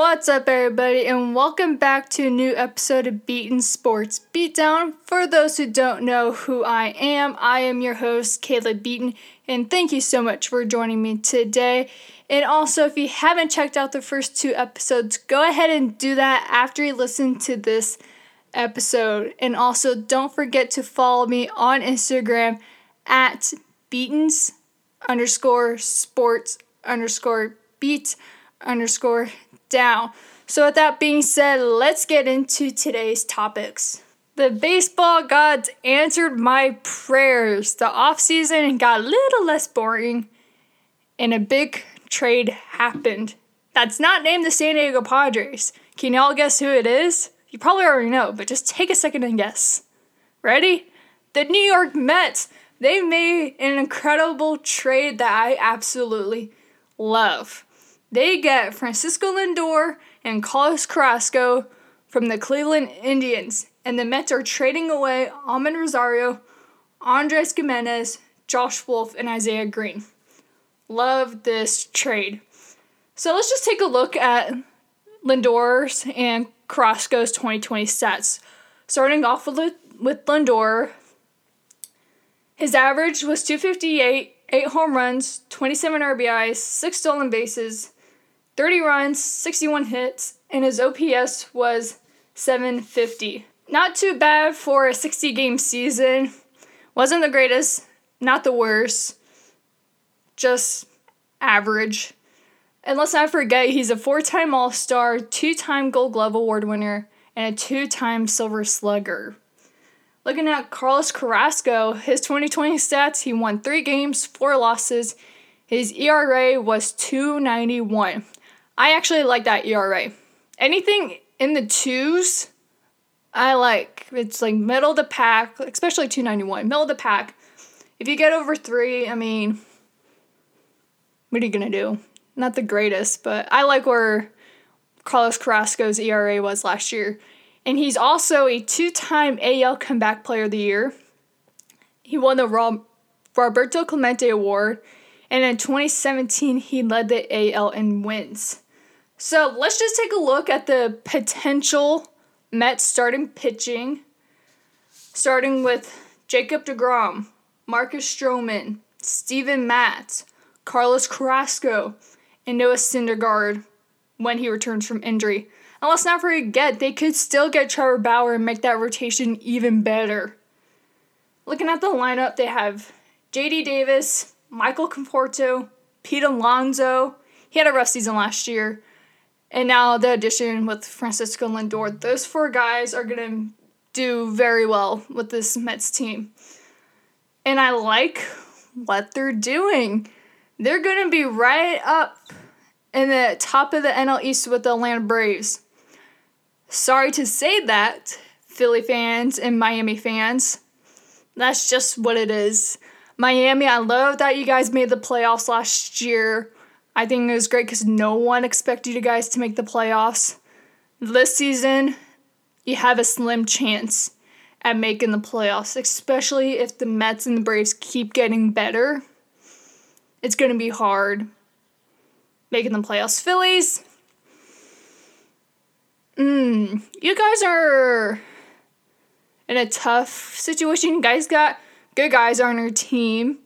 What's up, everybody, and welcome back to a new episode of Beaton Sports Beatdown. For those who don't know who I am, I am your host, Kayla Beaton, and thank you so much for joining me today. And also, if you haven't checked out the first two episodes, go ahead and do that after you listen to this episode. And also, don't forget to follow me on Instagram at Beatens underscore sports underscore beat underscore down. So, with that being said, let's get into today's topics. The baseball gods answered my prayers. The offseason got a little less boring, and a big trade happened. That's not named the San Diego Padres. Can y'all guess who it is? You probably already know, but just take a second and guess. Ready? The New York Mets. They made an incredible trade that I absolutely love. They get Francisco Lindor and Carlos Carrasco from the Cleveland Indians, and the Mets are trading away Amed Rosario, Andres Gimenez, Josh Wolf, and Isaiah Green. Love this trade. So let's just take a look at Lindor's and Carrasco's 2020 stats. Starting off with, with Lindor, his average was 258, 8 home runs, 27 RBIs, 6 stolen bases, 30 runs, 61 hits, and his OPS was 750. Not too bad for a 60 game season. Wasn't the greatest, not the worst, just average. And let's not forget, he's a four time All Star, two time Gold Glove Award winner, and a two time Silver Slugger. Looking at Carlos Carrasco, his 2020 stats, he won three games, four losses. His ERA was 291. I actually like that ERA. Anything in the twos, I like. It's like middle of the pack, especially 291, middle of the pack. If you get over three, I mean, what are you going to do? Not the greatest, but I like where Carlos Carrasco's ERA was last year. And he's also a two time AL Comeback Player of the Year. He won the Roberto Clemente Award. And in 2017, he led the AL in wins. So let's just take a look at the potential Mets starting pitching, starting with Jacob DeGrom, Marcus Stroman, Steven Matz, Carlos Carrasco, and Noah Syndergaard when he returns from injury. And let's not forget, they could still get Trevor Bauer and make that rotation even better. Looking at the lineup, they have JD Davis, Michael Conforto, Pete Alonso. He had a rough season last year. And now the addition with Francisco Lindor, those four guys are going to do very well with this Mets team. And I like what they're doing. They're going to be right up in the top of the NL East with the Atlanta Braves. Sorry to say that, Philly fans and Miami fans. That's just what it is. Miami, I love that you guys made the playoffs last year. I think it was great because no one expected you guys to make the playoffs. This season, you have a slim chance at making the playoffs, especially if the Mets and the Braves keep getting better. It's going to be hard making the playoffs. Phillies, mm, you guys are in a tough situation. You guys got good guys on your team.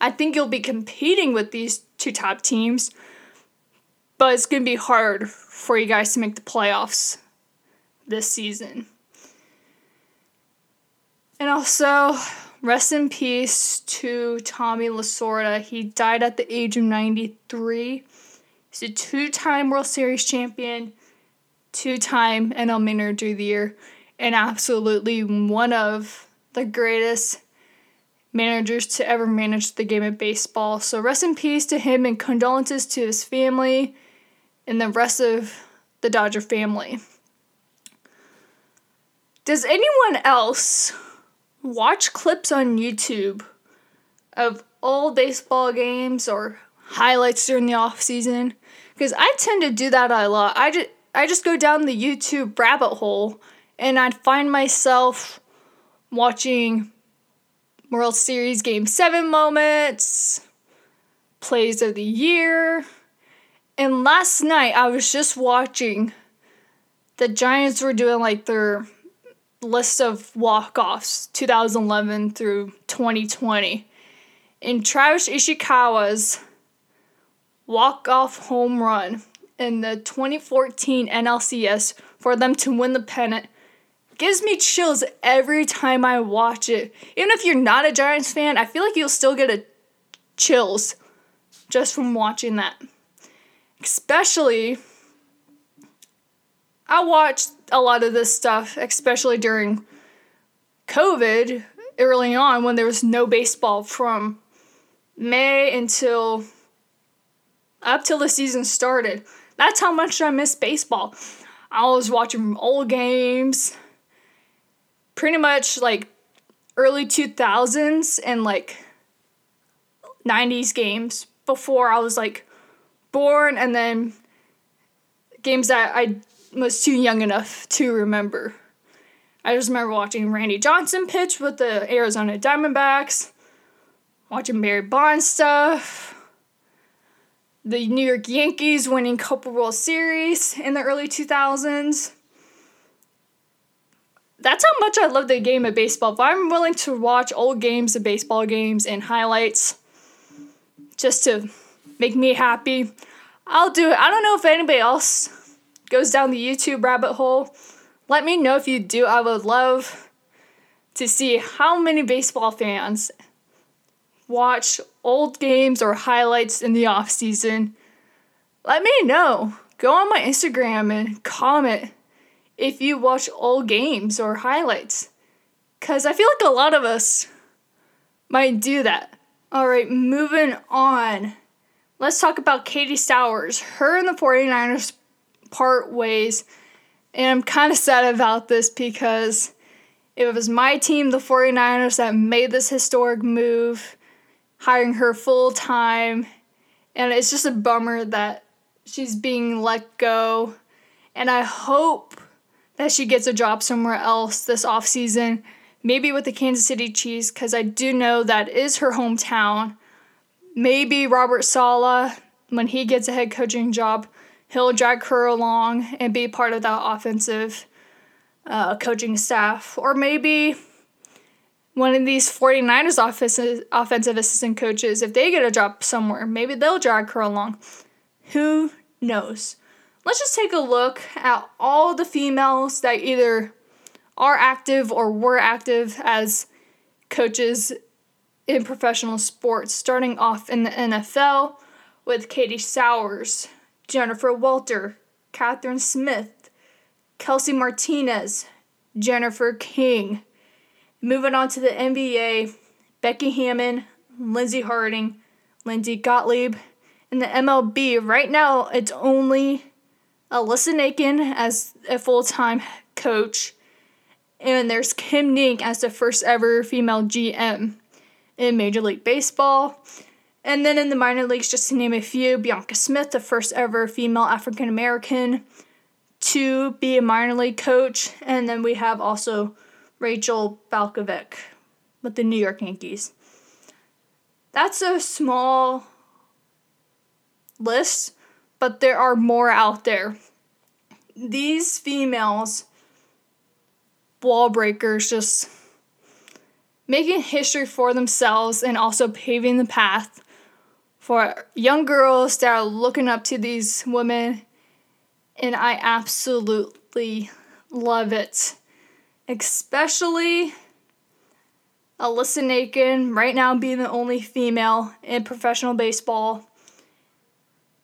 I think you'll be competing with these two top teams, but it's going to be hard for you guys to make the playoffs this season. And also, rest in peace to Tommy Lasorda. He died at the age of 93. He's a two time World Series champion, two time NL Manager of the Year, and absolutely one of the greatest managers to ever manage the game of baseball. So rest in peace to him and condolences to his family and the rest of the Dodger family. Does anyone else watch clips on YouTube of old baseball games or highlights during the off season? Because I tend to do that a lot. I just I just go down the YouTube rabbit hole and I'd find myself watching World Series Game 7 moments, plays of the year, And last night I was just watching the Giants were doing like their list of walk-offs 2011 through 2020. And Travis Ishikawa's walk-off home run in the 2014 NLCS for them to win the pennant gives me chills every time I watch it. Even if you're not a Giants fan, I feel like you'll still get a chills just from watching that. Especially I watched a lot of this stuff, especially during COVID early on when there was no baseball from May until up till the season started. That's how much I miss baseball. I was watching old games, pretty much like early 2000s and like 90s games before I was like born, and then games that I was too young enough to remember. I just remember watching Randy Johnson pitch with the Arizona Diamondbacks, watching Barry Bonds stuff, the New York Yankees winning Couple World Series in the early 2000s. That's how much I love the game of baseball. If I'm willing to watch old games of baseball games and highlights just to make me happy, I'll do it. I don't know if anybody else goes down the YouTube rabbit hole. Let me know if you do. I would love to see how many baseball fans watch old games or highlights in the off season, let me know. Go on my Instagram and comment if you watch all games or highlights. Cause I feel like a lot of us might do that. Alright, moving on. Let's talk about Katie Sowers. Her and the 49ers part ways. And I'm kind of sad about this because it was my team, the 49ers, that made this historic move hiring her full time. And it's just a bummer that she's being let go. And I hope that she gets a job somewhere else this off season, maybe with the Kansas City Chiefs, because I do know that is her hometown. Maybe Robert Saleh, when he gets a head coaching job, he'll drag her along and be part of that offensive uh, coaching staff. Or maybe one of these 49ers offensive, offensive assistant coaches, if they get a job somewhere, maybe they'll drag her along. Who knows? Let's just take a look at all the females that either are active or were active as coaches in professional sports, starting off in the NFL with Katie Sowers, Jennifer Welter, Catherine Smith, Kelsey Martinez, Jennifer King, Moving on to the NBA, Becky Hammon, Lindsey Harding, Lindsay Gottlieb. In the MLB, right now it's only Alyssa Nakken as a full time coach, and there's Kim Ng as the first ever female GM in Major League Baseball. And then in the minor leagues, just to name a few, Bianca Smith, the first ever female African American to be a minor league coach. And then we have also Rachel Balkovec with the New York Yankees. That's a small list, but there are more out there. These females, wall breakers, just making history for themselves and also paving the path for young girls that are looking up to these women. And I absolutely love it especially Alyssa Nakken, right now being the only female in professional baseball.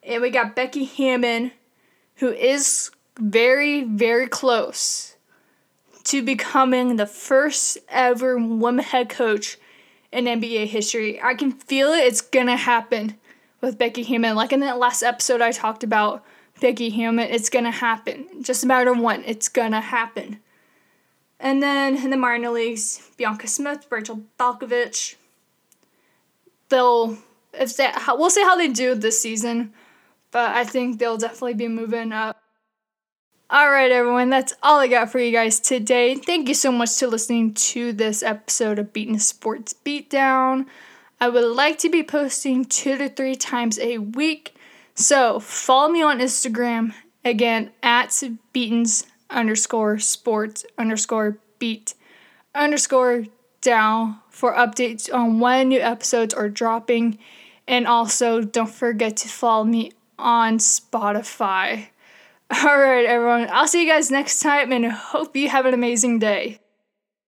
And we got Becky Hammon, who is very, very close to becoming the first ever woman head coach in NBA history. I can feel it, it's gonna happen with Becky Hammon. Like in that last episode, I talked about Becky Hammon, it's gonna happen. Just a matter of when, it's gonna happen. And then in the minor leagues, Bianca Smith, Rachel Balkovec. They'll if they we'll see how they do this season, but I think they'll definitely be moving up. All right, everyone, that's all I got for you guys today. Thank you so much to listening to this episode of Beaton Sports Beatdown. I would like to be posting two to three times a week, So follow me on Instagram again at beatens underscore sports underscore beat underscore down for updates on when new episodes are dropping. And also, don't forget to follow me on Spotify. All right, everyone. I'll see you guys next time and hope you have an amazing day.